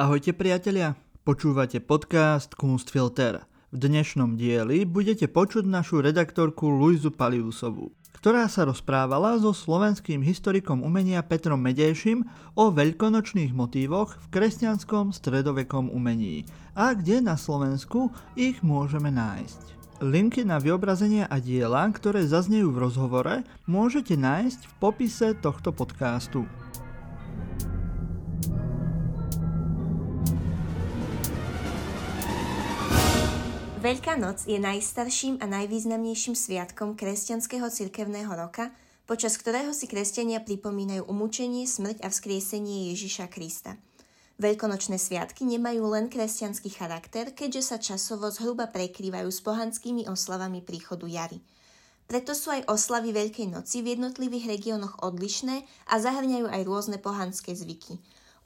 Ahojte priatelia, počúvate podcast Kunstfilter. V dnešnom dieli budete počuť našu redaktorku Luizu Paliusovú, ktorá sa rozprávala so slovenským historikom umenia Petrom Medejším o veľkonočných motívoch v kresťanskom stredovekom umení a kde na Slovensku ich môžeme nájsť. Linky na vyobrazenia a diela, ktoré zaznejú v rozhovore, môžete nájsť v popise tohto podcastu. Veľká noc je najstarším a najvýznamnejším sviatkom kresťanského cirkevného roka, počas ktorého si kresťania pripomínajú umúčenie, smrť a vzkriesenie Ježiša Krista – Veľkonočné sviatky nemajú len kresťanský charakter, keďže sa časovo zhruba prekrývajú s pohanskými oslavami príchodu jary. Preto sú aj oslavy Veľkej noci v jednotlivých regiónoch odlišné a zahrňajú aj rôzne pohanské zvyky.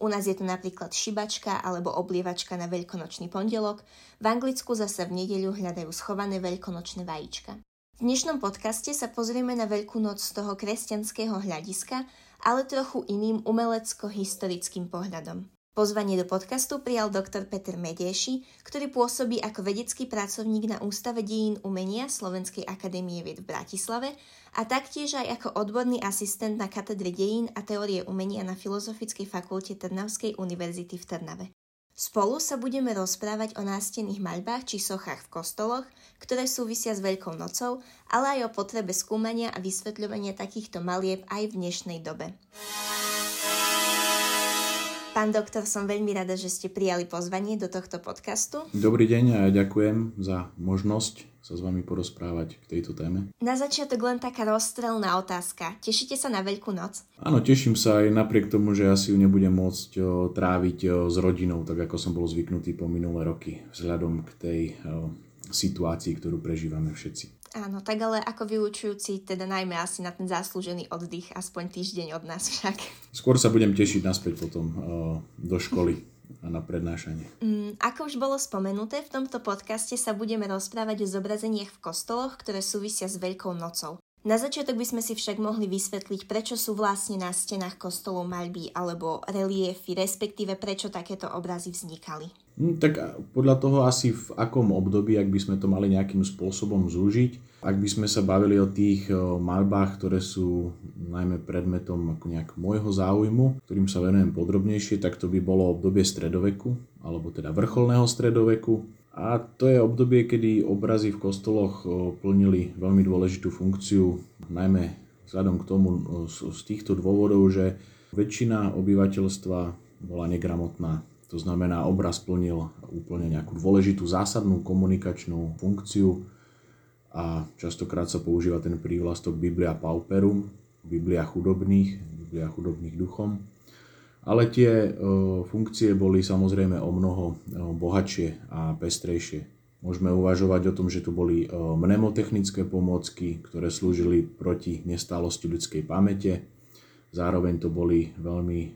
U nás je to napríklad šibačka alebo oblievačka na veľkonočný pondelok, v Anglicku zase v nedeľu hľadajú schované veľkonočné vajíčka. V dnešnom podcaste sa pozrieme na Veľkú noc z toho kresťanského hľadiska, ale trochu iným umelecko-historickým pohľadom. Pozvanie do podcastu prijal doktor Peter Medieši, ktorý pôsobí ako vedecký pracovník na Ústave dejín umenia Slovenskej akadémie vied v Bratislave a taktiež aj ako odborný asistent na katedre dejín a teórie umenia na Filozofickej fakulte Trnavskej univerzity v Trnave. Spolu sa budeme rozprávať o nástených maľbách či sochách v kostoloch, ktoré súvisia s Veľkou nocou, ale aj o potrebe skúmania a vysvetľovania takýchto malieb aj v dnešnej dobe. Pán doktor, som veľmi rada, že ste prijali pozvanie do tohto podcastu. Dobrý deň a ďakujem za možnosť sa s vami porozprávať k tejto téme. Na začiatok len taká rozstrelná otázka. Tešíte sa na Veľkú noc? Áno, teším sa aj napriek tomu, že asi ju nebudem môcť tráviť s rodinou, tak ako som bol zvyknutý po minulé roky, vzhľadom k tej situácii, ktorú prežívame všetci. Áno, tak ale ako vyučujúci, teda najmä asi na ten zaslúžený oddych, aspoň týždeň od nás však. Skôr sa budem tešiť naspäť potom uh, do školy a na prednášanie. Mm, ako už bolo spomenuté, v tomto podcaste sa budeme rozprávať o zobrazeniach v kostoloch, ktoré súvisia s Veľkou nocou. Na začiatok by sme si však mohli vysvetliť, prečo sú vlastne na stenách kostolov maľby alebo reliefy, respektíve prečo takéto obrazy vznikali. Hm, tak podľa toho asi v akom období, ak by sme to mali nejakým spôsobom zúžiť, ak by sme sa bavili o tých maľbách, ktoré sú najmä predmetom ako nejak môjho záujmu, ktorým sa venujem podrobnejšie, tak to by bolo obdobie stredoveku, alebo teda vrcholného stredoveku, a to je obdobie, kedy obrazy v kostoloch plnili veľmi dôležitú funkciu, najmä vzhľadom k tomu z týchto dôvodov, že väčšina obyvateľstva bola negramotná. To znamená, obraz plnil úplne nejakú dôležitú zásadnú komunikačnú funkciu a častokrát sa používa ten prívlastok Biblia Pauperum, Biblia chudobných, Biblia chudobných duchom ale tie e, funkcie boli samozrejme o mnoho e, bohatšie a pestrejšie. Môžeme uvažovať o tom, že tu boli e, mnemotechnické pomôcky, ktoré slúžili proti nestálosti ľudskej pamäte. Zároveň to boli veľmi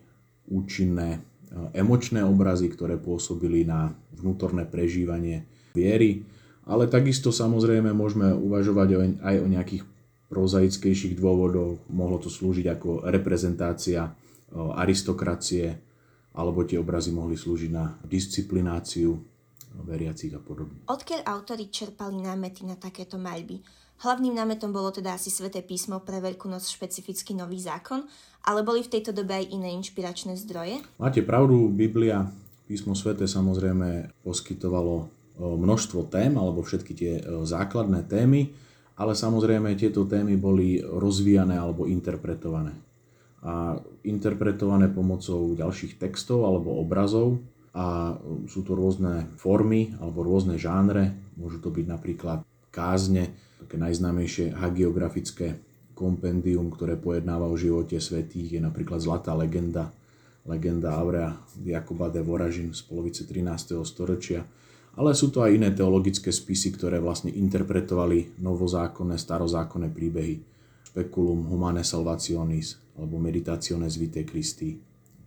účinné emočné obrazy, ktoré pôsobili na vnútorné prežívanie viery. Ale takisto samozrejme môžeme uvažovať aj o nejakých prozaickejších dôvodov. Mohlo to slúžiť ako reprezentácia aristokracie, alebo tie obrazy mohli slúžiť na disciplináciu veriacich a podobne. Odkiaľ autory čerpali námety na takéto maľby? Hlavným námetom bolo teda asi sväté písmo pre Veľkú noc špecificky nový zákon, ale boli v tejto dobe aj iné inšpiračné zdroje? Máte pravdu, Biblia, písmo sväté samozrejme poskytovalo množstvo tém, alebo všetky tie základné témy, ale samozrejme tieto témy boli rozvíjane alebo interpretované a interpretované pomocou ďalších textov alebo obrazov a sú to rôzne formy alebo rôzne žánre. Môžu to byť napríklad kázne, také najznámejšie hagiografické kompendium, ktoré pojednáva o živote svetých, je napríklad Zlatá legenda, legenda Aurea Jakoba de Voražin z polovice 13. storočia. Ale sú to aj iné teologické spisy, ktoré vlastne interpretovali novozákonné, starozákonné príbehy speculum humane salvationis alebo meditazione vitae Christi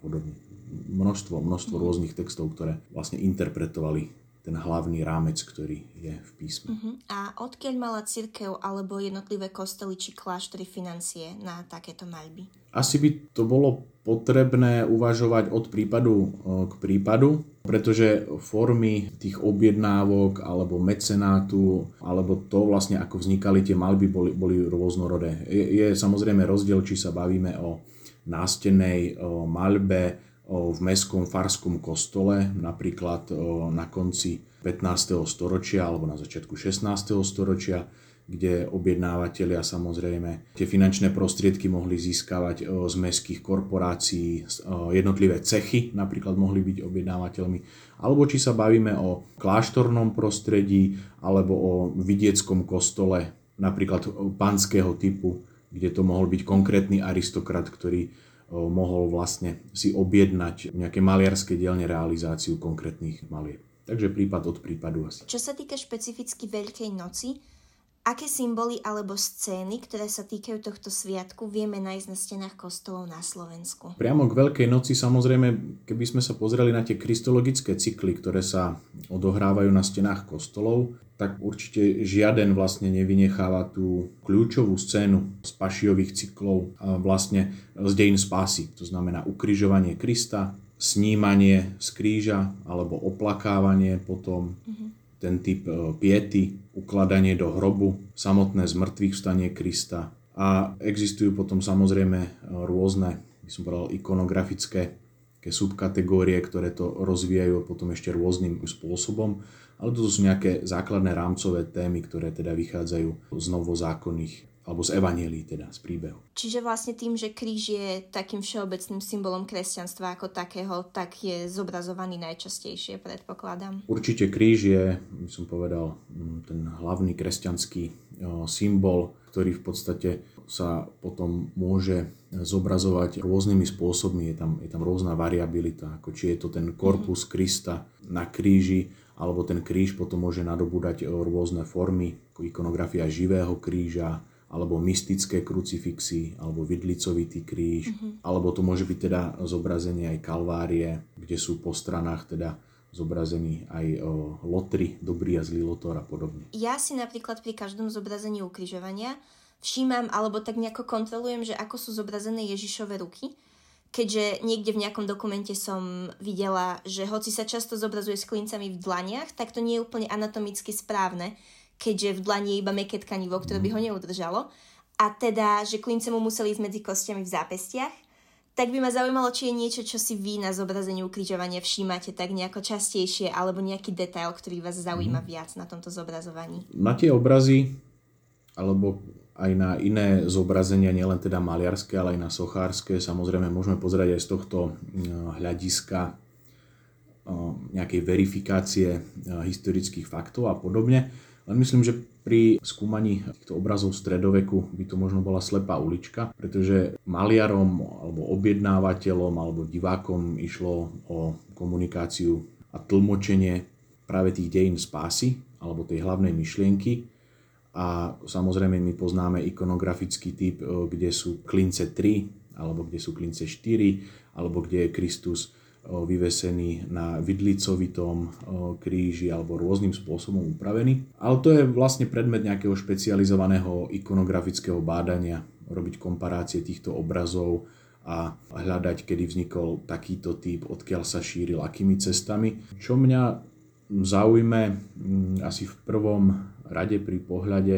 podobne. Množstvo, množstvo mm. rôznych textov, ktoré vlastne interpretovali ten hlavný rámec, ktorý je v písme. Uh-huh. A odkiaľ mala církev alebo jednotlivé kostely či kláštory financie na takéto maľby? Asi by to bolo potrebné uvažovať od prípadu k prípadu, pretože formy tých objednávok alebo mecenátu, alebo to vlastne ako vznikali tie malby, boli, boli rôznorodé. Je, je samozrejme rozdiel, či sa bavíme o nástenej maľbe o, v mestskom farskom kostole, napríklad o, na konci 15. storočia alebo na začiatku 16. storočia, kde objednávateľia samozrejme tie finančné prostriedky mohli získavať z mestských korporácií, jednotlivé cechy napríklad mohli byť objednávateľmi, alebo či sa bavíme o kláštornom prostredí alebo o vidieckom kostole, napríklad panského typu, kde to mohol byť konkrétny aristokrat, ktorý mohol vlastne si objednať nejaké maliarské dielne realizáciu konkrétnych malieb. Takže prípad od prípadu asi. Čo sa týka špecificky Veľkej noci, Aké symboly alebo scény, ktoré sa týkajú tohto sviatku, vieme nájsť na stenách kostolov na Slovensku? Priamo k Veľkej noci samozrejme, keby sme sa pozreli na tie kristologické cykly, ktoré sa odohrávajú na stenách kostolov, tak určite žiaden vlastne nevynecháva tú kľúčovú scénu z pašiových cyklov vlastne z dejín spásy. To znamená ukrižovanie Krista, snímanie z kríža alebo oplakávanie potom, mm-hmm ten typ e, piety, ukladanie do hrobu, samotné zmrtvých vstanie Krista. A existujú potom samozrejme e, rôzne, by som povedal, ikonografické subkategórie, ktoré to rozvíjajú potom ešte rôznym spôsobom, ale to sú nejaké základné rámcové témy, ktoré teda vychádzajú z novozákonných alebo z evanielí teda, z príbehu. Čiže vlastne tým, že kríž je takým všeobecným symbolom kresťanstva ako takého, tak je zobrazovaný najčastejšie, predpokladám. Určite kríž je, by som povedal, mm, ten hlavný kresťanský symbol, ktorý v podstate sa potom môže zobrazovať rôznymi spôsobmi. Je tam, je tam rôzna variabilita, ako či je to ten korpus Krista na kríži, alebo ten kríž potom môže nadobúdať rôzne formy, ako ikonografia živého kríža, alebo mystické krucifixy, alebo vidlicovitý kríž, mm-hmm. alebo to môže byť teda zobrazenie aj kalvárie, kde sú po stranách teda zobrazení aj o, lotry, dobrý a zlý lotor a podobne. Ja si napríklad pri každom zobrazení ukrižovania všímam alebo tak nejako kontrolujem, že ako sú zobrazené Ježišove ruky, keďže niekde v nejakom dokumente som videla, že hoci sa často zobrazuje s klincami v dlaniach, tak to nie je úplne anatomicky správne, keďže v dlani je iba meké tkanivo, ktoré by ho mhm. neudržalo. A teda, že klince mu museli ísť medzi kostiami v zápestiach. Tak by ma zaujímalo, či je niečo, čo si vy na zobrazení ukrižovania všímate tak nejako častejšie, alebo nejaký detail, ktorý vás zaujíma mm. viac na tomto zobrazovaní. Na tie obrazy, alebo aj na iné zobrazenia, nielen teda maliarské, ale aj na sochárske, samozrejme môžeme pozerať aj z tohto mm, hľadiska nejakej verifikácie historických faktov a podobne. Len myslím, že pri skúmaní týchto obrazov stredoveku by to možno bola slepá ulička, pretože maliarom alebo objednávateľom alebo divákom išlo o komunikáciu a tlmočenie práve tých dejín spásy alebo tej hlavnej myšlienky. A samozrejme my poznáme ikonografický typ, e, kde sú klince 3 alebo kde sú klince 4 alebo kde je Kristus vyvesený na vidlicovitom kríži alebo rôznym spôsobom upravený. Ale to je vlastne predmet nejakého špecializovaného ikonografického bádania, robiť komparácie týchto obrazov a hľadať, kedy vznikol takýto typ, odkiaľ sa šíril, akými cestami. Čo mňa zaujme mm, asi v prvom rade pri pohľade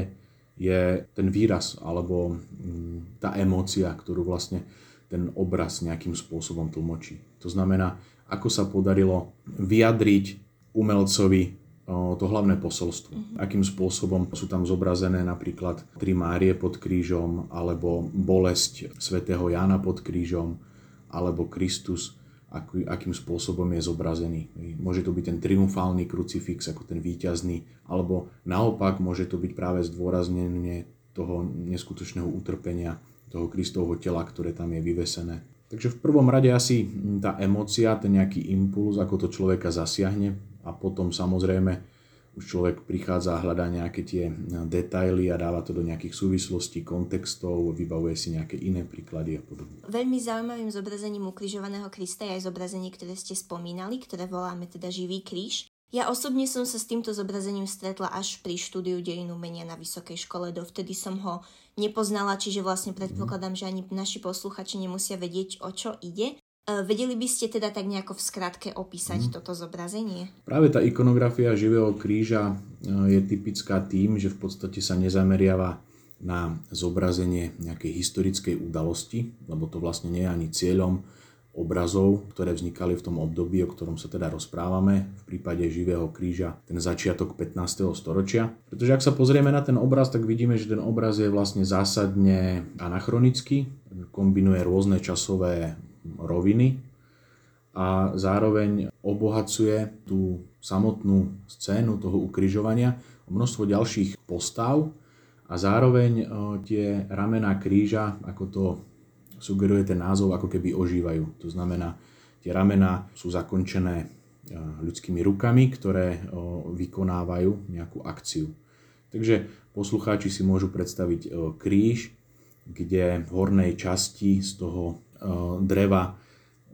je ten výraz alebo mm, tá emócia, ktorú vlastne ten obraz nejakým spôsobom tlmočí. To znamená, ako sa podarilo vyjadriť umelcovi to hlavné posolstvo. Mm-hmm. Akým spôsobom sú tam zobrazené napríklad tri Márie pod krížom, alebo bolesť svätého Jána pod krížom, alebo Kristus, aký, akým spôsobom je zobrazený. Môže to byť ten triumfálny krucifix, ako ten výťazný, alebo naopak môže to byť práve zdôraznenie toho neskutočného utrpenia toho Kristovho tela, ktoré tam je vyvesené. Takže v prvom rade asi tá emocia, ten nejaký impuls, ako to človeka zasiahne a potom samozrejme už človek prichádza a hľadá nejaké tie detaily a dáva to do nejakých súvislostí, kontextov, vybavuje si nejaké iné príklady a podobne. Veľmi zaujímavým zobrazením ukrižovaného Krista je aj zobrazenie, ktoré ste spomínali, ktoré voláme teda živý kríž. Ja osobne som sa s týmto zobrazením stretla až pri štúdiu dejinu umenia na vysokej škole. Dovtedy som ho nepoznala, čiže vlastne predpokladám, že ani naši posluchači nemusia vedieť, o čo ide. E, vedeli by ste teda tak nejako v skratke opísať mm. toto zobrazenie? Práve tá ikonografia živého kríža e, je typická tým, že v podstate sa nezameriava na zobrazenie nejakej historickej udalosti, lebo to vlastne nie je ani cieľom obrazov, ktoré vznikali v tom období, o ktorom sa teda rozprávame, v prípade živého kríža, ten začiatok 15. storočia. Pretože ak sa pozrieme na ten obraz, tak vidíme, že ten obraz je vlastne zásadne anachronický, kombinuje rôzne časové roviny a zároveň obohacuje tú samotnú scénu toho ukrižovania o množstvo ďalších postav a zároveň e, tie ramená kríža, ako to sugeruje ten názov, ako keby ožívajú. To znamená, tie ramená sú zakončené e, ľudskými rukami, ktoré e, vykonávajú nejakú akciu. Takže poslucháči si môžu predstaviť e, kríž, kde v hornej časti z toho dreva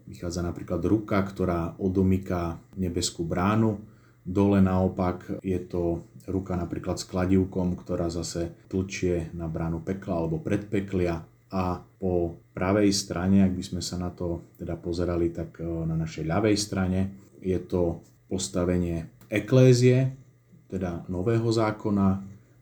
vychádza napríklad ruka, ktorá odomyká nebeskú bránu. Dole naopak je to ruka napríklad s kladivkom, ktorá zase tlčie na bránu pekla alebo predpeklia a po pravej strane, ak by sme sa na to teda pozerali, tak e, na našej ľavej strane je to postavenie eklézie, teda nového zákona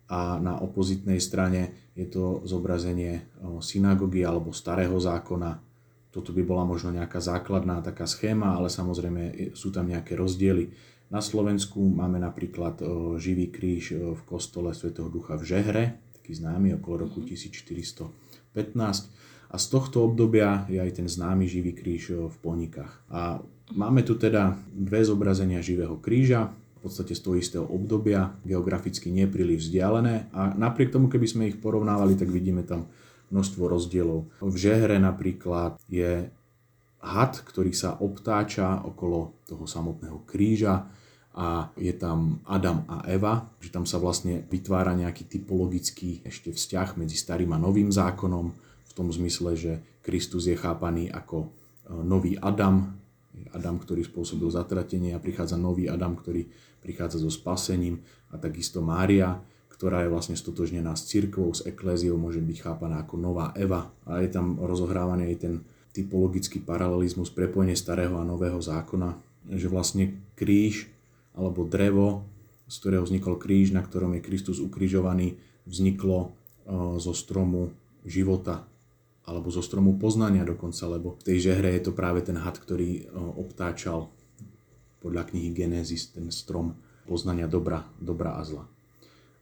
a na opozitnej strane je to zobrazenie e, synagógy alebo starého zákona. Toto by bola možno nejaká základná taká schéma, ale samozrejme sú tam nejaké rozdiely. Na Slovensku máme napríklad e, živý kríž v kostole svätého Ducha v Žehre, taký známy okolo roku 1400 15 a z tohto obdobia je aj ten známy živý kríž v Ponikách. A máme tu teda dve zobrazenia živého kríža, v podstate z toho istého obdobia, geograficky nie vzdialené a napriek tomu, keby sme ich porovnávali, tak vidíme tam množstvo rozdielov. V žehre napríklad je had, ktorý sa obtáča okolo toho samotného kríža a je tam Adam a Eva, že tam sa vlastne vytvára nejaký typologický ešte vzťah medzi starým a novým zákonom, v tom zmysle, že Kristus je chápaný ako e, nový Adam, Adam, ktorý spôsobil zatratenie a prichádza nový Adam, ktorý prichádza so spasením a takisto Mária, ktorá je vlastne stotožnená s cirkvou, s ekléziou, môže byť chápaná ako nová Eva. A je tam rozohrávaný aj ten typologický paralelizmus, prepojenie starého a nového zákona, že vlastne kríž alebo drevo, z ktorého vznikol kríž, na ktorom je Kristus ukrižovaný, vzniklo e, zo stromu života alebo zo stromu poznania dokonca, lebo v tej žehre je to práve ten had, ktorý e, obtáčal podľa knihy Genesis ten strom poznania dobra, dobra a zla.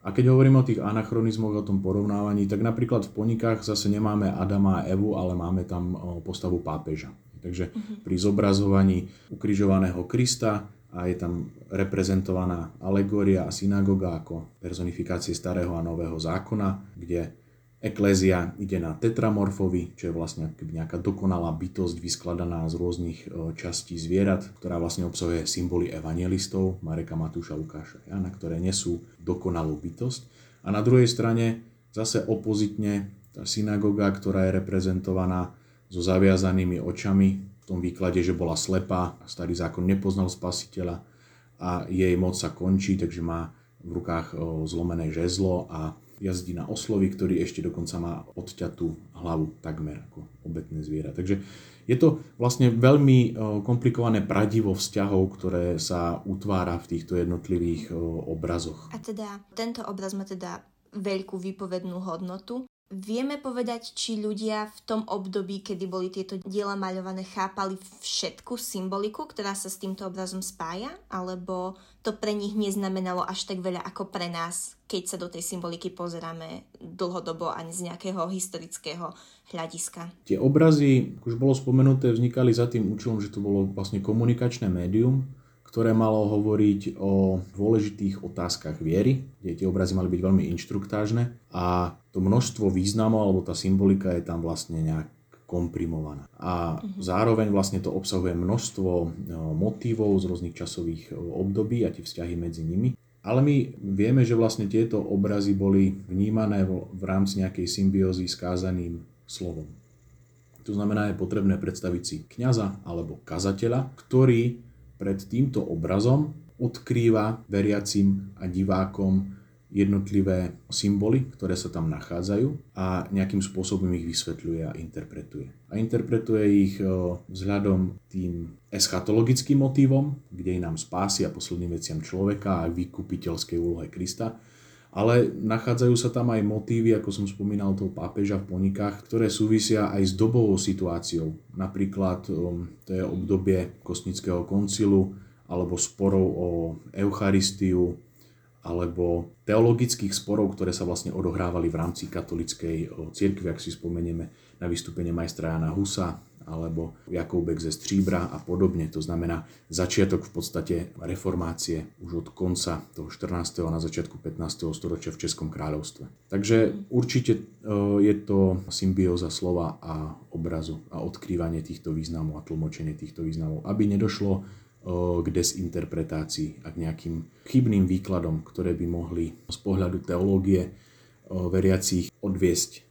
A keď hovorím o tých anachronizmoch, o tom porovnávaní, tak napríklad v ponikách zase nemáme Adama a Evu, ale máme tam e, postavu pápeža. Takže mhm. pri zobrazovaní ukrižovaného Krista a je tam reprezentovaná alegória a synagóga ako personifikácie starého a nového zákona, kde Eklézia ide na tetramorfovi, čo je vlastne nejaká dokonalá bytosť vyskladaná z rôznych e, častí zvierat, ktorá vlastne obsahuje symboly evangelistov Mareka, Matúša, Lukáša, Jana, ktoré nesú dokonalú bytosť. A na druhej strane zase opozitne tá synagóga, ktorá je reprezentovaná so zaviazanými očami, v tom výklade, že bola slepá starý zákon nepoznal spasiteľa a jej moc sa končí, takže má v rukách zlomené žezlo a jazdí na oslovi, ktorý ešte dokonca má odťatú hlavu takmer ako obetné zviera. Takže je to vlastne veľmi komplikované pradivo vzťahov, ktoré sa utvára v týchto jednotlivých obrazoch. A teda tento obraz má teda veľkú výpovednú hodnotu. Vieme povedať, či ľudia v tom období, kedy boli tieto diela maľované, chápali všetku symboliku, ktorá sa s týmto obrazom spája, alebo to pre nich neznamenalo až tak veľa ako pre nás, keď sa do tej symboliky pozeráme dlhodobo ani z nejakého historického hľadiska. Tie obrazy, už bolo spomenuté, vznikali za tým účelom, že to bolo vlastne komunikačné médium, ktoré malo hovoriť o dôležitých otázkach viery, kde tie obrazy mali byť veľmi inštruktážne a to množstvo významov alebo tá symbolika je tam vlastne nejak komprimovaná. A uh-huh. zároveň vlastne to obsahuje množstvo motívov z rôznych časových období a tie vzťahy medzi nimi. Ale my vieme, že vlastne tieto obrazy boli vnímané v rámci nejakej symbiózy s kázaným slovom. To znamená, je potrebné predstaviť si kňaza alebo kazateľa, ktorý pred týmto obrazom odkrýva veriacim a divákom jednotlivé symboly, ktoré sa tam nachádzajú a nejakým spôsobom ich vysvetľuje a interpretuje. A interpretuje ich vzhľadom tým eschatologickým motívom, kde je nám spásy a posledným veciam človeka a vykupiteľskej úlohe Krista, ale nachádzajú sa tam aj motívy, ako som spomínal toho pápeža v ponikách, ktoré súvisia aj s dobovou situáciou. Napríklad um, to je obdobie Kostnického koncilu, alebo sporov o Eucharistiu, alebo teologických sporov, ktoré sa vlastne odohrávali v rámci katolickej cirkvi, ak si spomenieme na vystúpenie majstra Jana Husa, alebo Jakoubek ze Stříbra a podobne. To znamená začiatok v podstate reformácie už od konca toho 14. a na začiatku 15. storočia v Českom kráľovstve. Takže určite je to symbióza slova a obrazu a odkrývanie týchto významov a tlmočenie týchto významov, aby nedošlo k desinterpretácii a k nejakým chybným výkladom, ktoré by mohli z pohľadu teológie veriacich odviesť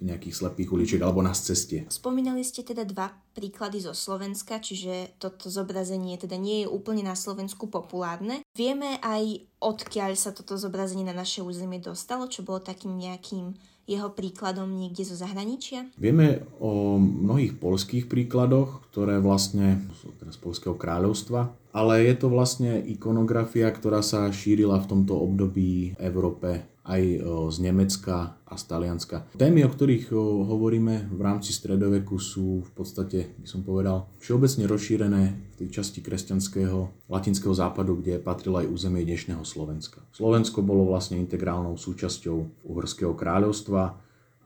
nejakých slepých uličiek alebo na ceste. Spomínali ste teda dva príklady zo Slovenska, čiže toto zobrazenie teda nie je úplne na Slovensku populárne. Vieme aj odkiaľ sa toto zobrazenie na naše územie dostalo, čo bolo takým nejakým jeho príkladom niekde zo zahraničia? Vieme o mnohých polských príkladoch, ktoré vlastne sú teraz Polského kráľovstva, ale je to vlastne ikonografia, ktorá sa šírila v tomto období Európe aj z Nemecka a z Talianska. Témy, o ktorých hovoríme v rámci stredoveku sú v podstate, by som povedal, všeobecne rozšírené v tej časti kresťanského latinského západu, kde patrilo aj územie dnešného Slovenska. Slovensko bolo vlastne integrálnou súčasťou Uhorského kráľovstva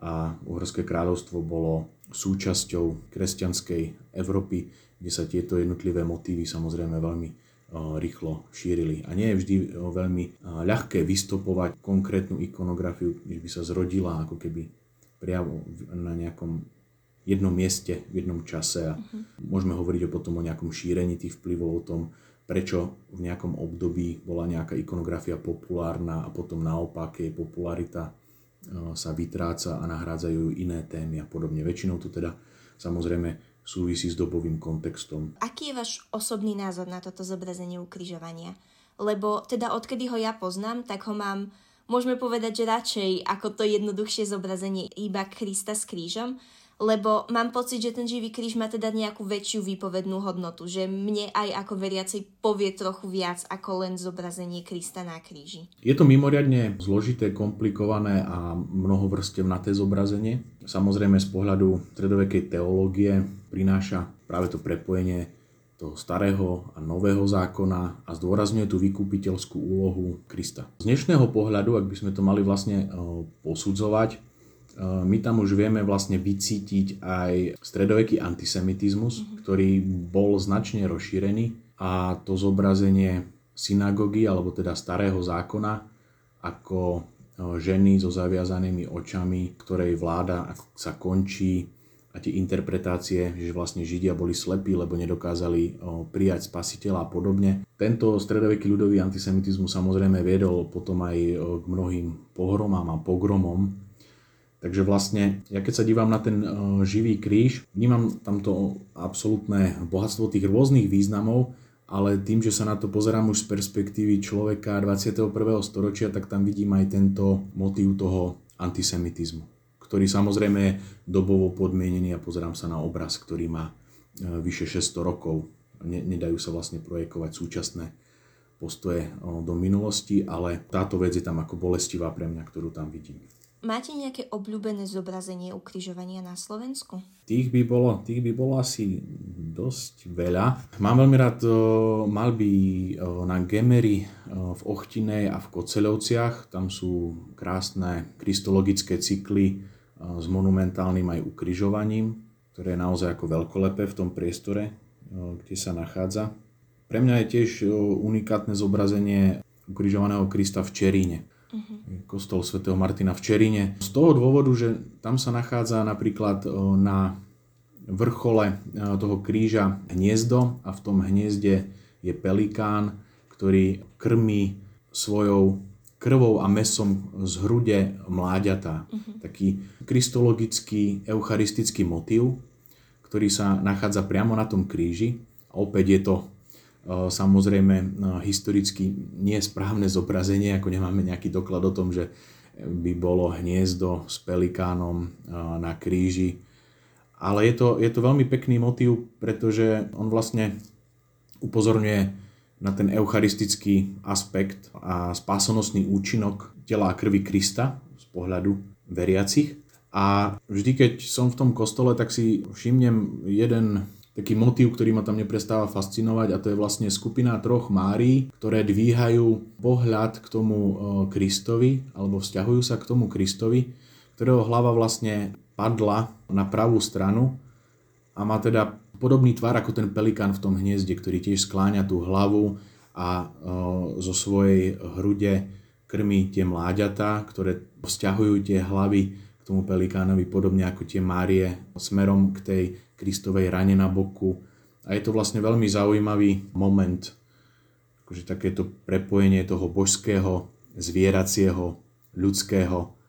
a Uhorské kráľovstvo bolo súčasťou kresťanskej Európy, kde sa tieto jednotlivé motívy samozrejme veľmi rýchlo šírili. A nie je vždy veľmi ľahké vystopovať konkrétnu ikonografiu, že by sa zrodila ako keby priamo na nejakom jednom mieste, v jednom čase a uh-huh. môžeme hovoriť o potom o nejakom šírení tých vplyvov, o tom, prečo v nejakom období bola nejaká ikonografia populárna a potom naopak jej popularita sa vytráca a nahrádzajú iné témy a podobne. Väčšinou to teda samozrejme súvisí s dobovým kontextom. Aký je váš osobný názor na toto zobrazenie ukrižovania? Lebo teda odkedy ho ja poznám, tak ho mám, môžeme povedať, že radšej ako to jednoduchšie zobrazenie iba Krista s krížom, lebo mám pocit, že ten živý kríž má teda nejakú väčšiu výpovednú hodnotu, že mne aj ako veriacej povie trochu viac ako len zobrazenie Krista na kríži. Je to mimoriadne zložité, komplikované a mnohovrstevnaté zobrazenie. Samozrejme z pohľadu stredovekej teológie prináša práve to prepojenie toho starého a nového zákona a zdôrazňuje tú vykupiteľskú úlohu Krista. Z dnešného pohľadu, ak by sme to mali vlastne posudzovať, my tam už vieme vlastne vycítiť aj stredoveký antisemitizmus, mm-hmm. ktorý bol značne rozšírený a to zobrazenie synagógy, alebo teda starého zákona, ako ženy so zaviazanými očami, ktorej vláda sa končí a tie interpretácie, že vlastne Židia boli slepí, lebo nedokázali prijať spasiteľa a podobne. Tento stredoveký ľudový antisemitizmus samozrejme viedol potom aj k mnohým pohromám a pogromom Takže vlastne, ja keď sa dívam na ten uh, živý kríž, vnímam tamto absolútne bohatstvo tých rôznych významov, ale tým, že sa na to pozerám už z perspektívy človeka 21. storočia, tak tam vidím aj tento motív toho antisemitizmu, ktorý samozrejme je dobovo podmienený a pozerám sa na obraz, ktorý má uh, vyše 600 rokov. Ne, nedajú sa vlastne projekovať súčasné postoje uh, do minulosti, ale táto vec je tam ako bolestivá pre mňa, ktorú tam vidím. Máte nejaké obľúbené zobrazenie ukrižovania na Slovensku? Tých by bolo, tých by bolo asi dosť veľa. Mám veľmi rád uh, malby uh, na Gemery uh, v Ochtinej a v Koceľovciach. Tam sú krásne kristologické cykly s monumentálnym aj ukrižovaním, ktoré je naozaj ako veľkolepé v tom priestore, kde sa nachádza. Pre mňa je tiež unikátne zobrazenie ukrižovaného Krista v Čeríne uh-huh. kostol svätého Martina v Čerine. Z toho dôvodu, že tam sa nachádza napríklad na vrchole toho kríža hniezdo a v tom hniezde je pelikán, ktorý krmí svojou krvou a mesom z hrude mláďatá. Uh-huh. Taký kristologický, eucharistický motív, ktorý sa nachádza priamo na tom kríži. A opäť je to samozrejme historicky nie správne zobrazenie, ako nemáme nejaký doklad o tom, že by bolo hniezdo s pelikánom na kríži. Ale je to, je to veľmi pekný motív, pretože on vlastne upozorňuje na ten eucharistický aspekt a spásonosný účinok tela a krvi Krista z pohľadu veriacich. A vždy, keď som v tom kostole, tak si všimnem jeden taký motív, ktorý ma tam neprestáva fascinovať a to je vlastne skupina troch Márií, ktoré dvíhajú pohľad k tomu e, Kristovi alebo vzťahujú sa k tomu Kristovi, ktorého hlava vlastne padla na pravú stranu a má teda podobný tvar ako ten pelikán v tom hniezde, ktorý tiež skláňa tú hlavu a e, zo svojej hrude krmi tie mláďatá, ktoré vzťahujú tie hlavy k tomu pelikánovi podobne ako tie Márie smerom k tej Kristovej rane na boku. A je to vlastne veľmi zaujímavý moment, akože takéto prepojenie toho božského, zvieracieho, ľudského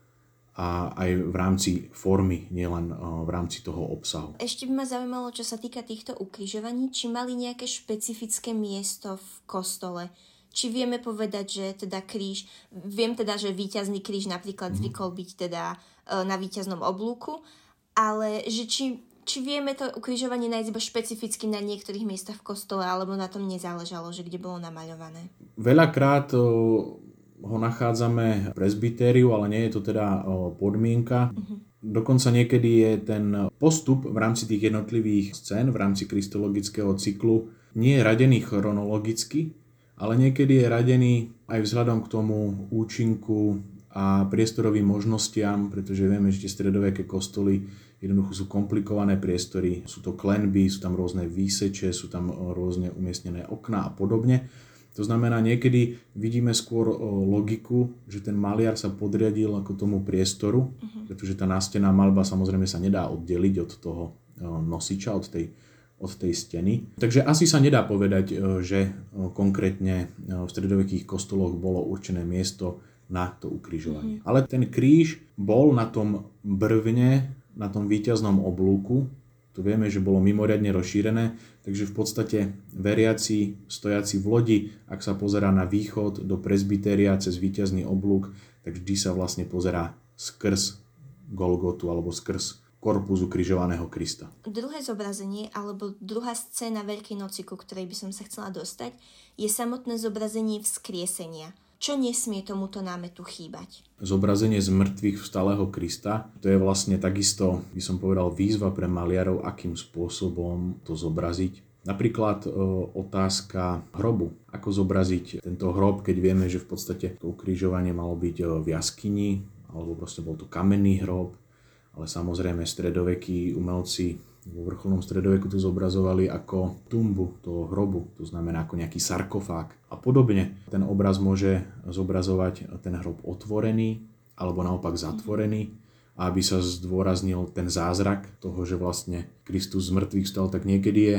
a aj v rámci formy, nielen v rámci toho obsahu. Ešte by ma zaujímalo, čo sa týka týchto ukrižovaní, či mali nejaké špecifické miesto v kostole, či vieme povedať, že teda kríž, viem teda, že víťazný kríž napríklad mm. zvykol byť teda e, na víťaznom oblúku, ale že či, či vieme to ukrižovanie nájsť iba špecificky na niektorých miestach v kostole, alebo na tom nezáležalo, že kde bolo namaľované? Veľakrát ho nachádzame v presbytériu, ale nie je to teda podmienka. Uh-huh. Dokonca niekedy je ten postup v rámci tých jednotlivých scén, v rámci kristologického cyklu, nie je radený chronologicky, ale niekedy je radený aj vzhľadom k tomu účinku a priestorovým možnostiam, pretože vieme, že tie stredoveké kostoly jednoducho sú komplikované priestory, sú to klenby, sú tam rôzne výseče, sú tam rôzne umiestnené okná a podobne. To znamená, niekedy vidíme skôr logiku, že ten maliar sa podriadil ako tomu priestoru, uh-huh. pretože tá nástená malba samozrejme sa nedá oddeliť od toho nosiča, od tej, od tej steny. Takže asi sa nedá povedať, že konkrétne v stredovekých kostoloch bolo určené miesto na to ukrižovanie. Uh-huh. Ale ten kríž bol na tom brvne, na tom výťaznom oblúku, to vieme, že bolo mimoriadne rozšírené, takže v podstate veriaci, stojaci v lodi, ak sa pozerá na východ do presbytéria cez víťazný oblúk, tak vždy sa vlastne pozerá skrz Golgotu alebo skrz korpus ukrižovaného Krista. Druhé zobrazenie alebo druhá scéna Veľkej noci, ku ktorej by som sa chcela dostať, je samotné zobrazenie vzkriesenia. Čo nesmie tomuto námetu chýbať? Zobrazenie z mŕtvych vstalého Krista, to je vlastne takisto, by som povedal, výzva pre maliarov, akým spôsobom to zobraziť. Napríklad e, otázka hrobu. Ako zobraziť tento hrob, keď vieme, že v podstate to ukrižovanie malo byť e, v jaskyni, alebo proste bol to kamenný hrob, ale samozrejme stredovekí umelci vo vrcholnom stredoveku to zobrazovali ako tumbu toho hrobu, to znamená ako nejaký sarkofág a podobne. Ten obraz môže zobrazovať ten hrob otvorený alebo naopak zatvorený, aby sa zdôraznil ten zázrak toho, že vlastne Kristus z mŕtvych stal, tak niekedy je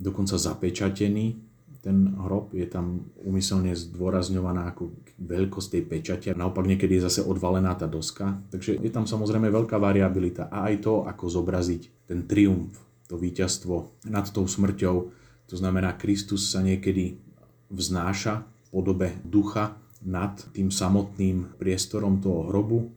dokonca zapečatený ten hrob, je tam umyselne zdôrazňovaná ako veľkosť tej pečate. Naopak niekedy je zase odvalená tá doska. Takže je tam samozrejme veľká variabilita a aj to, ako zobraziť ten triumf, to víťazstvo nad tou smrťou. To znamená, Kristus sa niekedy vznáša v podobe ducha nad tým samotným priestorom toho hrobu.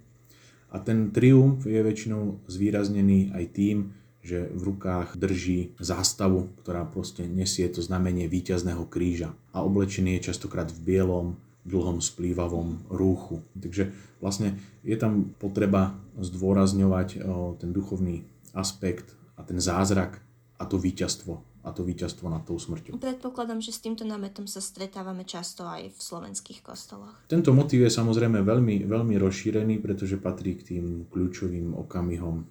A ten triumf je väčšinou zvýraznený aj tým, že v rukách drží zástavu, ktorá proste nesie to znamenie víťazného kríža a oblečený je častokrát v bielom, dlhom splývavom rúchu. Takže vlastne je tam potreba zdôrazňovať ten duchovný aspekt a ten zázrak a to víťazstvo a to víťazstvo nad tou smrťou. Predpokladám, že s týmto námetom sa stretávame často aj v slovenských kostoloch. Tento motív je samozrejme veľmi, veľmi rozšírený, pretože patrí k tým kľúčovým okamihom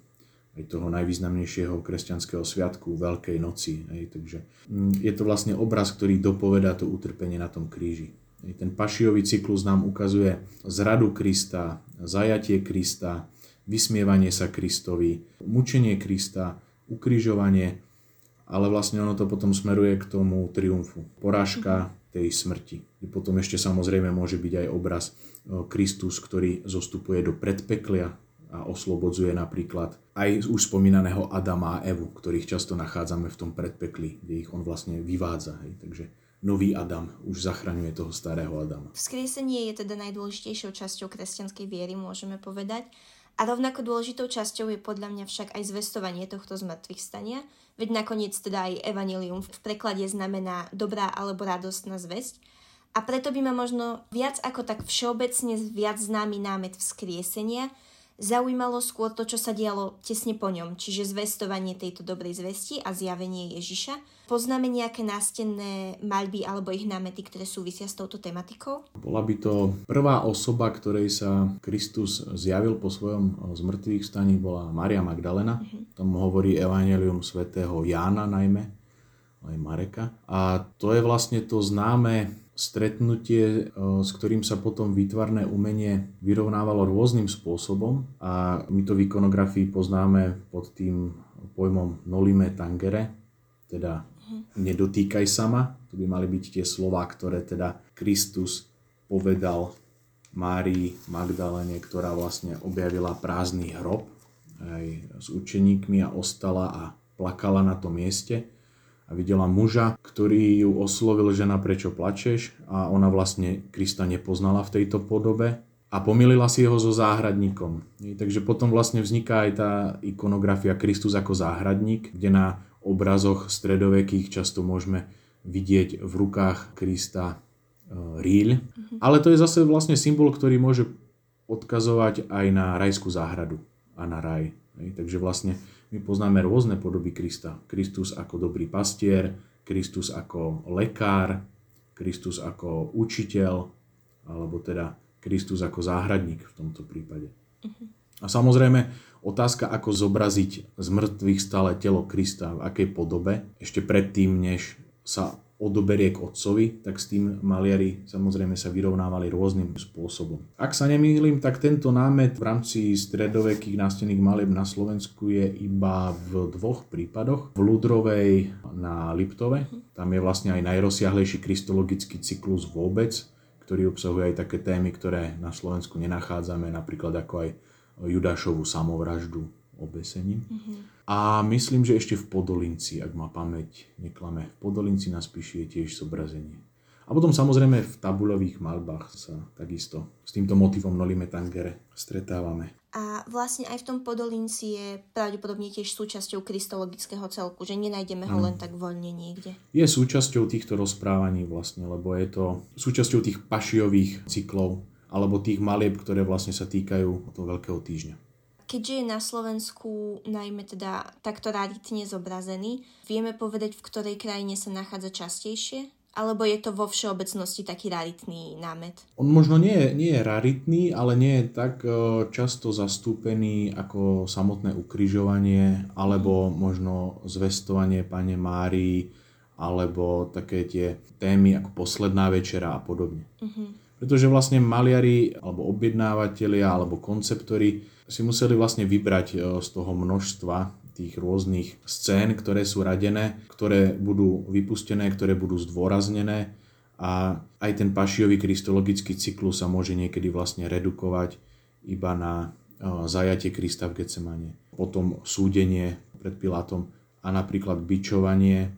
aj toho najvýznamnejšieho kresťanského sviatku Veľkej noci. Hej, takže mm, je to vlastne obraz, ktorý dopoveda to utrpenie na tom kríži. Hej, ten pašiový cyklus nám ukazuje zradu Krista, zajatie Krista, vysmievanie sa Kristovi, mučenie Krista, ukrižovanie, ale vlastne ono to potom smeruje k tomu triumfu. Porážka tej smrti. Potom ešte samozrejme môže byť aj obraz Kristus, ktorý zostupuje do predpeklia, a oslobodzuje napríklad aj už spomínaného Adama a Evu, ktorých často nachádzame v tom predpekli, kde ich on vlastne vyvádza. Hej. Takže nový Adam už zachraňuje toho starého Adama. Vzkriesenie je teda najdôležitejšou časťou kresťanskej viery, môžeme povedať. A rovnako dôležitou časťou je podľa mňa však aj zvestovanie tohto zmrtvých stania, veď nakoniec teda aj evanilium v preklade znamená dobrá alebo radostná zväzť. A preto by ma možno viac ako tak všeobecne viac známy námet vzkriesenia Zaujímalo skôr to, čo sa dialo tesne po ňom, čiže zvestovanie tejto dobrej zvesti a zjavenie Ježiša. Poznáme nejaké nástenné maľby alebo ich námety, ktoré súvisia s touto tematikou? Bola by to prvá osoba, ktorej sa Kristus zjavil po svojom eh, zmrtvých staní, bola Maria Magdalena. Uh-huh. Tomu hovorí Evangelium svätého Jána najmä, aj Mareka. A to je vlastne to známe stretnutie, e, s ktorým sa potom výtvarné umenie vyrovnávalo rôznym spôsobom a my to v ikonografii poznáme pod tým pojmom nolime tangere, teda nedotýkaj sama. To by mali byť tie slova, ktoré teda Kristus povedal Márii Magdalene, ktorá vlastne objavila prázdny hrob aj s učeníkmi a ostala a plakala na tom mieste a videla muža, ktorý ju oslovil, žena, prečo plačeš? A ona vlastne Krista nepoznala v tejto podobe a pomýlila si ho so záhradníkom. Takže potom vlastne vzniká aj tá ikonografia Kristus ako záhradník, kde na obrazoch stredovekých často môžeme vidieť v rukách Krista e, ríľ. Mhm. Ale to je zase vlastne symbol, ktorý môže odkazovať aj na rajskú záhradu a na raj. Takže vlastne my poznáme rôzne podoby Krista. Kristus ako dobrý pastier, Kristus ako lekár, Kristus ako učiteľ, alebo teda Kristus ako záhradník v tomto prípade. Uh-huh. A samozrejme, otázka, ako zobraziť z mŕtvych stále telo Krista, v akej podobe, ešte predtým, než sa odoberie k otcovi, tak s tým maliari samozrejme sa vyrovnávali rôznym spôsobom. Ak sa nemýlim, tak tento námet v rámci stredovekých nástenných malieb na Slovensku je iba v dvoch prípadoch. V Ludrovej na Liptove, tam je vlastne aj najrozsiahlejší kristologický cyklus vôbec, ktorý obsahuje aj také témy, ktoré na Slovensku nenachádzame, napríklad ako aj Judášovú samovraždu obesením. Mm-hmm. A myslím, že ešte v Podolinci, ak ma pamäť neklame, v Podolinci na Spiši je tiež zobrazenie. A potom samozrejme v tabuľových malbách sa takisto s týmto motivom Nolime Tangere stretávame. A vlastne aj v tom Podolinci je pravdepodobne tiež súčasťou kristologického celku, že nenájdeme ho len tak voľne niekde. Je súčasťou týchto rozprávaní vlastne, lebo je to súčasťou tých pašiových cyklov alebo tých malieb, ktoré vlastne sa týkajú toho Veľkého týždňa. Keďže je na Slovensku najmä teda takto raritne zobrazený, vieme povedať, v ktorej krajine sa nachádza častejšie? Alebo je to vo všeobecnosti taký raritný námet? On možno nie je, nie je raritný, ale nie je tak e, často zastúpený ako samotné ukrižovanie, alebo možno zvestovanie Pane Márii, alebo také tie témy ako Posledná večera a podobne. Uh-huh. Pretože vlastne maliari, alebo objednávateľia, alebo konceptori si museli vlastne vybrať e, z toho množstva tých rôznych scén, ktoré sú radené, ktoré budú vypustené, ktoré budú zdôraznené a aj ten pašiový kristologický cyklus sa môže niekedy vlastne redukovať iba na e, zajatie Krista v Getsemane. Potom súdenie pred Pilátom a napríklad bičovanie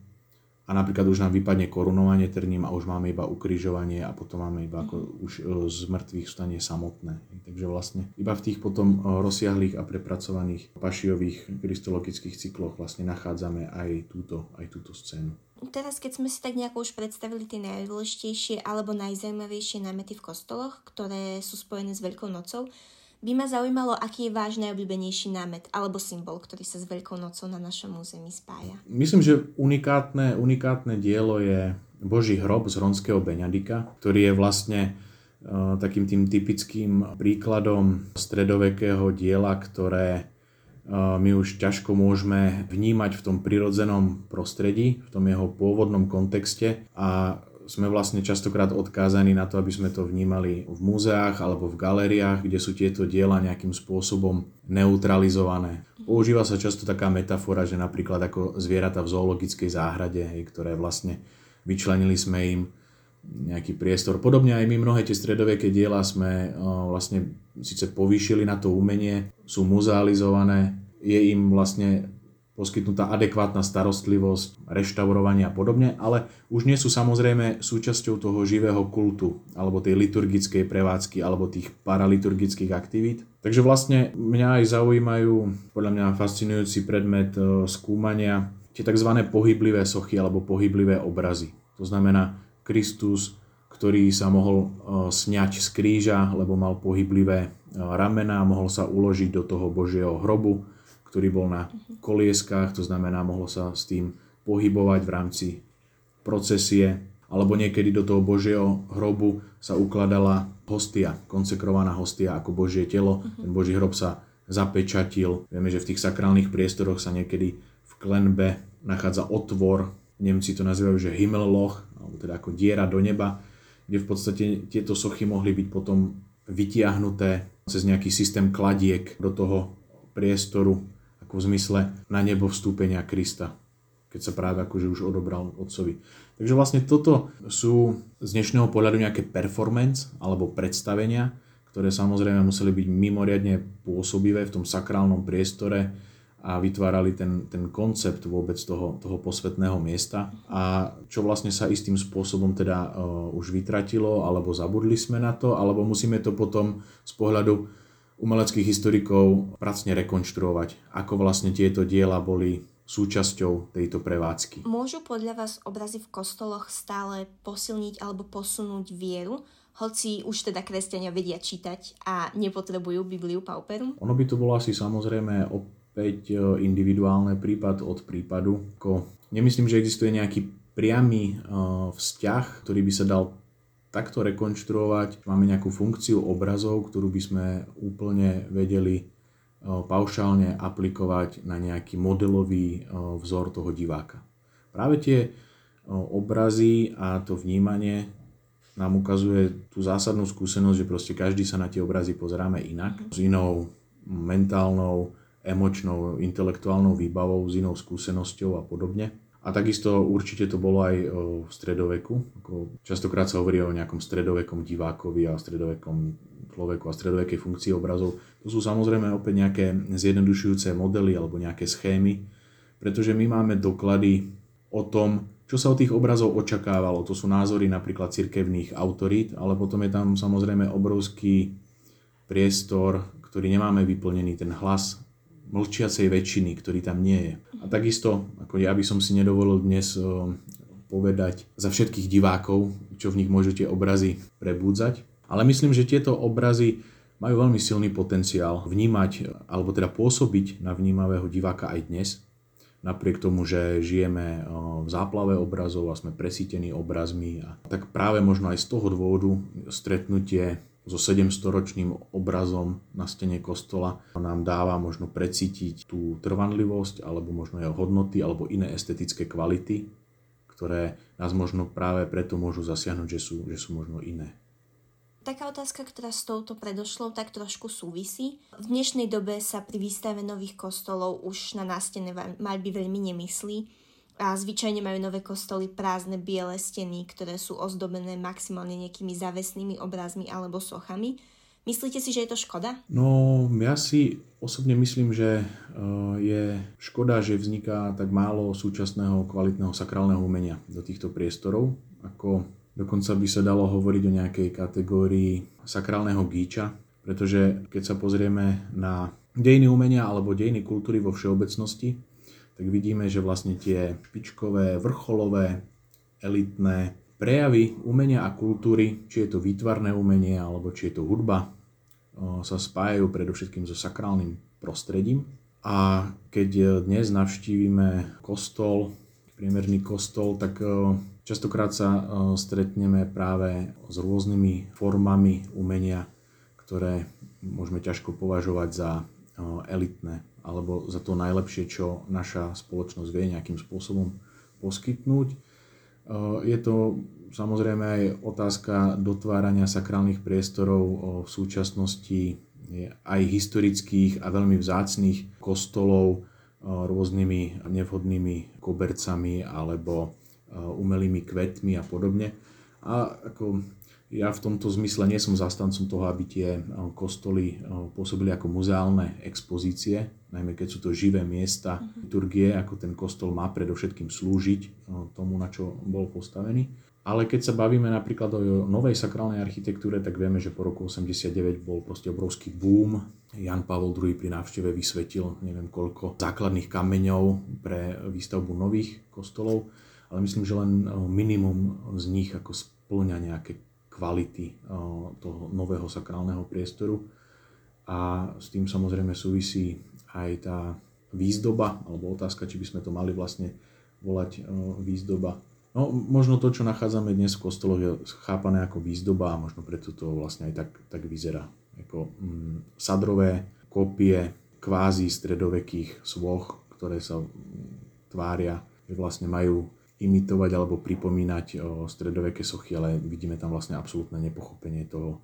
a napríklad už nám vypadne korunovanie trním a už máme iba ukrižovanie a potom máme iba ako už e, z mŕtvych stane samotné. Takže vlastne iba v tých potom e, rozsiahlých a prepracovaných pašiových kristologických cykloch vlastne nachádzame aj túto, aj túto scénu. Teraz, keď sme si tak nejako už predstavili tie najdôležitejšie alebo najzaujímavejšie námety v kostoloch, ktoré sú spojené s Veľkou nocou, by ma zaujímalo, aký je váš najobľúbenejší námet alebo symbol, ktorý sa s Veľkou nocou na našom území spája. Myslím, že unikátne, unikátne dielo je Boží hrob z Hronského Beňadika, ktorý je vlastne uh, takým tým typickým príkladom stredovekého diela, ktoré uh, my už ťažko môžeme vnímať v tom prirodzenom prostredí, v tom jeho pôvodnom kontexte a sme vlastne častokrát odkázaní na to, aby sme to vnímali v múzeách alebo v galériách, kde sú tieto diela nejakým spôsobom neutralizované. Používa sa často taká metafora, že napríklad ako zvieratá v zoologickej záhrade, ktoré vlastne vyčlenili sme im nejaký priestor. Podobne aj my mnohé tie stredoveké diela sme vlastne síce povýšili na to umenie, sú muzealizované, je im vlastne poskytnutá adekvátna starostlivosť, reštaurovanie a podobne, ale už nie sú samozrejme súčasťou toho živého kultu, alebo tej liturgickej prevádzky, alebo tých paraliturgických aktivít. Takže vlastne mňa aj zaujímajú, podľa mňa fascinujúci predmet e, skúmania, tie tzv. pohyblivé sochy alebo pohyblivé obrazy. To znamená Kristus, ktorý sa mohol e, sňať z kríža, lebo mal pohyblivé e, ramena, mohol sa uložiť do toho Božieho hrobu, ktorý bol na kolieskách, to znamená, mohlo sa s tým pohybovať v rámci procesie, alebo niekedy do toho Božieho hrobu sa ukladala hostia, konsekrovaná hostia ako Božie telo. Ten Boží hrob sa zapečatil. Vieme, že v tých sakrálnych priestoroch sa niekedy v klenbe nachádza otvor, Nemci to nazývajú, že Himmelloch, alebo teda ako diera do neba, kde v podstate tieto sochy mohli byť potom vytiahnuté cez nejaký systém kladiek do toho priestoru ako v zmysle na nebo vstúpenia Krista, keď sa práve akože už odobral otcovi. Takže vlastne toto sú z dnešného pohľadu nejaké performance alebo predstavenia, ktoré samozrejme museli byť mimoriadne pôsobivé v tom sakrálnom priestore a vytvárali ten, ten koncept vôbec toho, toho posvetného miesta a čo vlastne sa istým spôsobom teda uh, už vytratilo alebo zabudli sme na to, alebo musíme to potom z pohľadu umeleckých historikov pracne rekonštruovať, ako vlastne tieto diela boli súčasťou tejto prevádzky. Môžu podľa vás obrazy v kostoloch stále posilniť alebo posunúť vieru, hoci už teda kresťania vedia čítať a nepotrebujú Bibliu Pauperum? Ono by to bolo asi samozrejme opäť e, individuálne prípad od prípadu. Nemyslím, že existuje nejaký priamy e, vzťah, ktorý by sa dal takto rekonštruovať. Máme nejakú funkciu obrazov, ktorú by sme úplne vedeli e, paušálne aplikovať na nejaký modelový e, vzor toho diváka. Práve tie e, obrazy a to vnímanie nám ukazuje tú zásadnú skúsenosť, že proste každý sa na tie obrazy pozeráme inak, s inou mentálnou, emočnou, intelektuálnou výbavou, s inou skúsenosťou a podobne. A takisto určite to bolo aj v stredoveku. Častokrát sa hovorí o nejakom stredovekom divákovi a stredovekom človeku a stredovekej funkcii obrazov. To sú samozrejme opäť nejaké zjednodušujúce modely alebo nejaké schémy, pretože my máme doklady o tom, čo sa od tých obrazov očakávalo. To sú názory napríklad cirkevných autorít, ale potom je tam samozrejme obrovský priestor, ktorý nemáme vyplnený, ten hlas mlčiacej väčšiny, ktorý tam nie je. A takisto, ako ja by som si nedovolil dnes povedať za všetkých divákov, čo v nich môžete obrazy prebúdzať, ale myslím, že tieto obrazy majú veľmi silný potenciál vnímať, alebo teda pôsobiť na vnímavého diváka aj dnes, napriek tomu, že žijeme v záplave obrazov a sme presítení obrazmi. A tak práve možno aj z toho dôvodu stretnutie so 700-ročným obrazom na stene kostola nám dáva možno precítiť tú trvanlivosť alebo možno jeho hodnoty alebo iné estetické kvality, ktoré nás možno práve preto môžu zasiahnuť, že sú, že sú možno iné. Taká otázka, ktorá s touto predošlou tak trošku súvisí. V dnešnej dobe sa pri výstave nových kostolov už na nástene maľby veľmi nemyslí a zvyčajne majú nové kostoly prázdne biele steny, ktoré sú ozdobené maximálne nejakými závesnými obrazmi alebo sochami. Myslíte si, že je to škoda? No, ja si osobne myslím, že e, je škoda, že vzniká tak málo súčasného kvalitného sakrálneho umenia do týchto priestorov. Ako dokonca by sa dalo hovoriť o nejakej kategórii sakrálneho gíča, pretože keď sa pozrieme na dejiny umenia alebo dejiny kultúry vo všeobecnosti, tak vidíme, že vlastne tie špičkové, vrcholové, elitné prejavy umenia a kultúry, či je to výtvarné umenie alebo či je to hudba, sa spájajú predovšetkým so sakrálnym prostredím. A keď dnes navštívime kostol, priemerný kostol, tak častokrát sa stretneme práve s rôznymi formami umenia, ktoré môžeme ťažko považovať za elitné alebo za to najlepšie, čo naša spoločnosť vie nejakým spôsobom poskytnúť. Je to samozrejme aj otázka dotvárania sakrálnych priestorov v súčasnosti aj historických a veľmi vzácných kostolov rôznymi nevhodnými kobercami alebo umelými kvetmi a podobne. A ako Ja v tomto zmysle nie som zastancom toho, aby tie kostoly pôsobili ako muzeálne expozície, najmä keď sú to živé miesta liturgie, ako ten kostol má predovšetkým slúžiť tomu, na čo bol postavený. Ale keď sa bavíme napríklad o novej sakrálnej architektúre, tak vieme, že po roku 89 bol proste obrovský boom. Jan Pavel II pri návšteve vysvetil neviem koľko základných kameňov pre výstavbu nových kostolov, ale myslím, že len minimum z nich ako splňa nejaké kvality toho nového sakrálneho priestoru. A s tým samozrejme súvisí aj tá výzdoba, alebo otázka, či by sme to mali vlastne volať výzdoba. No, možno to, čo nachádzame dnes v kostoloch, je chápané ako výzdoba a možno preto to vlastne aj tak, tak vyzerá. Ako mm, sadrové kopie kvázi stredovekých svoch, ktoré sa mm, tvária, že vlastne majú imitovať alebo pripomínať stredoveké sochy, ale vidíme tam vlastne absolútne nepochopenie toho,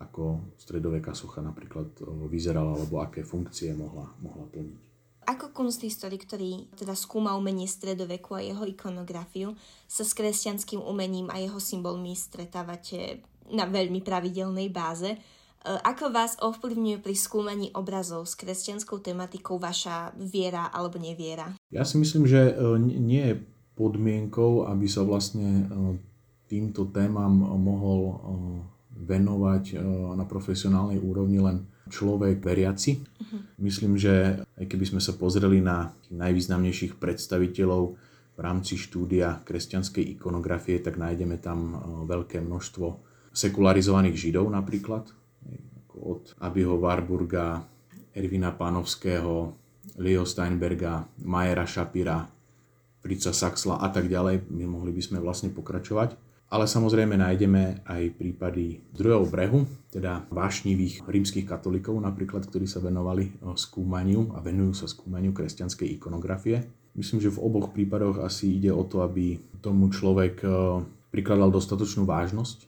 ako stredoveká socha napríklad vyzerala alebo aké funkcie mohla, mohla plniť. Ako kunsthistorik, ktorý teda skúma umenie stredoveku a jeho ikonografiu, sa s kresťanským umením a jeho symbolmi stretávate na veľmi pravidelnej báze. E, ako vás ovplyvňuje pri skúmaní obrazov s kresťanskou tematikou vaša viera alebo neviera? Ja si myslím, že e, nie je podmienkou, aby sa vlastne e, týmto témam mohol e, venovať e, na profesionálnej úrovni len človek veriaci. Uh-huh. Myslím, že aj keby sme sa pozreli na najvýznamnejších predstaviteľov v rámci štúdia kresťanskej ikonografie, tak nájdeme tam veľké množstvo sekularizovaných židov napríklad, od Abiho Warburga, Ervina Panovského, Leo Steinberga, Majera Šapira, Frica Saxla a tak ďalej. My mohli by sme vlastne pokračovať. Ale samozrejme nájdeme aj prípady druhého brehu, teda vášnivých rímskych katolíkov napríklad, ktorí sa venovali eh, skúmaniu a venujú sa skúmaniu kresťanskej ikonografie. Myslím, že v oboch prípadoch asi ide o to, aby tomu človek eh, prikladal dostatočnú vážnosť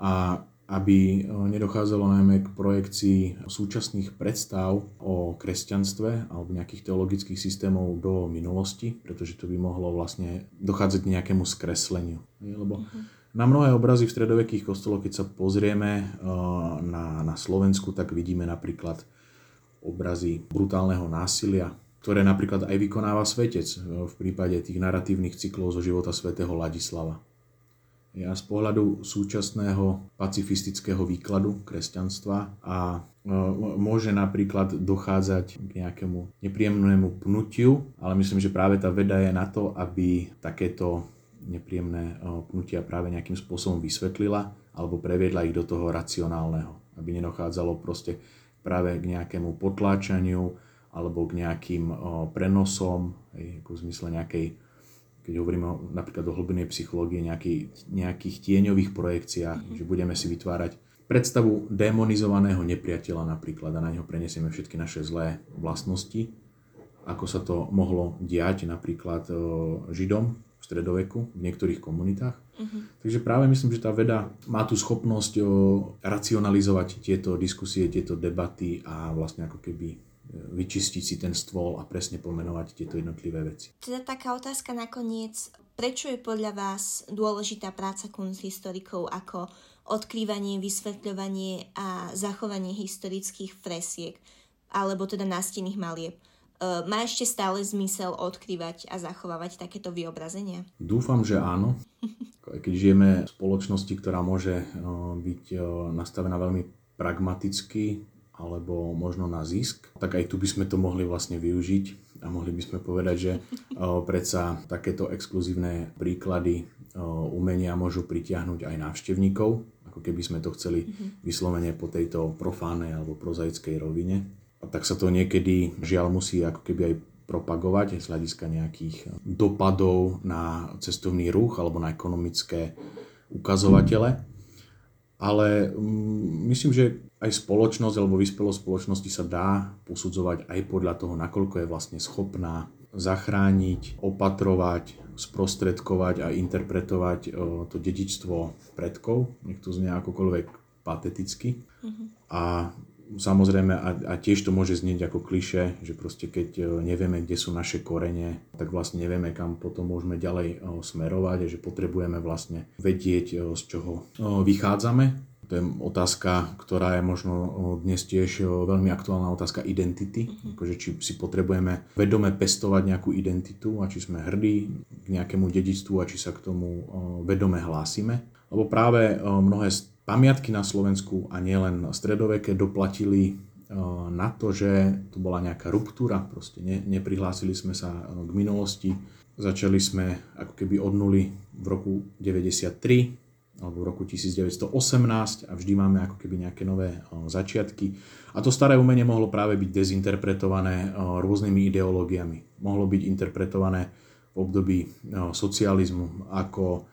a aby e, nedochádzalo najmä k projekcii súčasných predstav o kresťanstve alebo nejakých teologických systémov do minulosti, pretože to by mohlo vlastne dochádzať k nejakému skresleniu. Lebo na mnohé obrazy v stredovekých kostoloch, keď sa pozrieme e, na, na Slovensku, tak vidíme napríklad obrazy brutálneho násilia, ktoré napríklad aj vykonáva svetec e, v prípade tých narratívnych cyklov zo života svätého Ladislava. Ja z pohľadu súčasného pacifistického výkladu kresťanstva a e, môže napríklad dochádzať k nejakému nepríjemnému pnutiu, ale myslím, že práve tá veda je na to, aby takéto nepríjemné e, pnutia práve nejakým spôsobom vysvetlila alebo previedla ich do toho racionálneho, aby nedochádzalo proste práve k nejakému potláčaniu alebo k nejakým e, prenosom, ako v zmysle nejakej keď hovoríme o, napríklad o hlbenej psychológie, nejaký, nejakých tieňových projekciách, mm-hmm. že budeme si vytvárať predstavu demonizovaného nepriateľa napríklad a na neho prenesieme všetky naše zlé vlastnosti, ako sa to mohlo diať napríklad Židom v stredoveku v niektorých komunitách. Uh-huh. Takže práve myslím, že tá veda má tú schopnosť racionalizovať tieto diskusie, tieto debaty a vlastne ako keby vyčistiť si ten stôl a presne pomenovať tieto jednotlivé veci. Teda taká otázka nakoniec, prečo je podľa vás dôležitá práca kunsthistorikov ako odkrývanie, vysvetľovanie a zachovanie historických fresiek alebo teda nástenných malieb? E, má ešte stále zmysel odkrývať a zachovávať takéto vyobrazenia? Dúfam, že áno. Keď žijeme v spoločnosti, ktorá môže e, byť e, nastavená veľmi pragmaticky, alebo možno na zisk, tak aj tu by sme to mohli vlastne využiť a mohli by sme povedať, že predsa takéto exkluzívne príklady umenia môžu pritiahnuť aj návštevníkov, ako keby sme to chceli mhm. vyslovene po tejto profánej alebo prozaickej rovine. A tak sa to niekedy žiaľ musí ako keby aj propagovať z hľadiska nejakých dopadov na cestovný ruch alebo na ekonomické ukazovatele. Ale mm, myslím, že aj spoločnosť alebo vyspelosť spoločnosti sa dá posudzovať aj podľa toho, nakoľko je vlastne schopná zachrániť, opatrovať, sprostredkovať a interpretovať e, to dedičstvo predkov, nech to znie akokoľvek pateticky. Uh-huh. A Samozrejme, a, a tiež to môže znieť ako kliše, že proste keď e, nevieme, kde sú naše korene, tak vlastne nevieme, kam potom môžeme ďalej e, smerovať a že potrebujeme vlastne vedieť, z čoho vychádzame. To je otázka, ktorá je možno dnes tiež veľmi aktuálna otázka identity. Mm-hmm. Akože či si potrebujeme vedome pestovať nejakú identitu a či sme hrdí k nejakému dedictvu a či sa k tomu vedome hlásime. Lebo práve mnohé pamiatky na Slovensku a nielen stredoveké doplatili na to, že to bola nejaká ruptúra, proste ne, neprihlásili sme sa k minulosti, začali sme ako keby od nuly v roku 93, alebo v roku 1918 a vždy máme ako keby nejaké nové začiatky. A to staré umenie mohlo práve byť dezinterpretované rôznymi ideológiami. Mohlo byť interpretované v období socializmu ako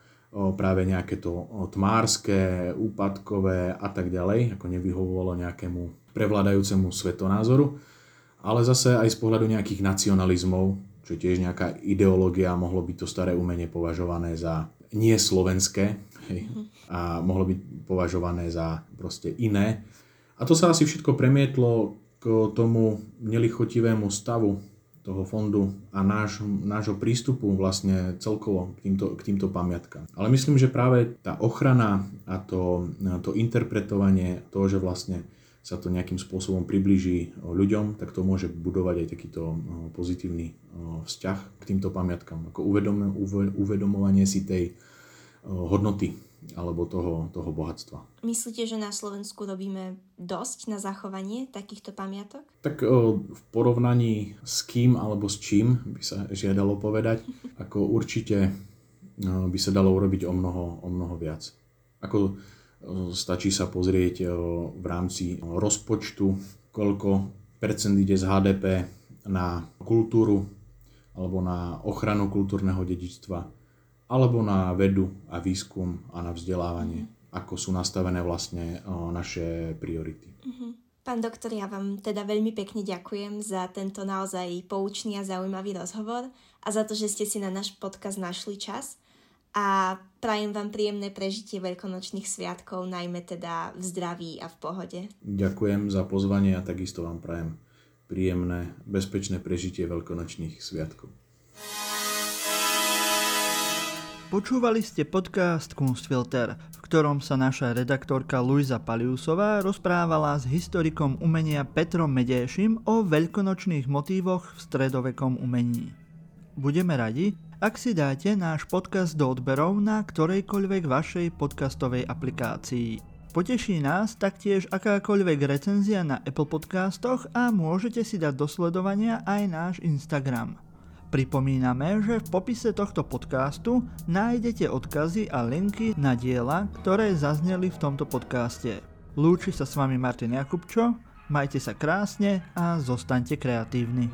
práve nejaké to tmárske, úpadkové a tak ďalej, ako nevyhovovalo nejakému prevládajúcemu svetonázoru. Ale zase aj z pohľadu nejakých nacionalizmov, čo je tiež nejaká ideológia, mohlo byť to staré umenie považované za nie slovenské, Hej. A mohlo byť považované za proste iné. A to sa asi všetko premietlo k tomu nelichotivému stavu toho fondu a náš, nášho prístupu vlastne celkovo k týmto, k týmto pamiatkám. Ale myslím, že práve tá ochrana a to, to interpretovanie toho, že vlastne sa to nejakým spôsobom priblíži ľuďom, tak to môže budovať aj takýto pozitívny vzťah k týmto pamiatkám. Ako uvedom, uvedomovanie si tej hodnoty alebo toho, toho bohatstva. Myslíte, že na Slovensku robíme dosť na zachovanie takýchto pamiatok? Tak v porovnaní s kým alebo s čím by sa žiadalo povedať, ako určite by sa dalo urobiť o mnoho, o mnoho viac. Ako stačí sa pozrieť v rámci rozpočtu, koľko percent ide z HDP na kultúru alebo na ochranu kultúrneho dedičstva alebo na vedu a výskum a na vzdelávanie, ako sú nastavené vlastne naše priority. Uh-huh. Pán doktor, ja vám teda veľmi pekne ďakujem za tento naozaj poučný a zaujímavý rozhovor a za to, že ste si na náš podcast našli čas a prajem vám príjemné prežitie veľkonočných sviatkov, najmä teda v zdraví a v pohode. Ďakujem za pozvanie a takisto vám prajem príjemné, bezpečné prežitie veľkonočných sviatkov. Počúvali ste podcast Kunstfilter, v ktorom sa naša redaktorka Luisa Paliusová rozprávala s historikom umenia Petrom Medéšim o veľkonočných motívoch v stredovekom umení. Budeme radi, ak si dáte náš podcast do odberov na ktorejkoľvek vašej podcastovej aplikácii. Poteší nás taktiež akákoľvek recenzia na Apple Podcastoch a môžete si dať do sledovania aj náš Instagram – Pripomíname, že v popise tohto podcastu nájdete odkazy a linky na diela, ktoré zazneli v tomto podcaste. Lúči sa s vami Martin Jakubčo, majte sa krásne a zostaňte kreatívni.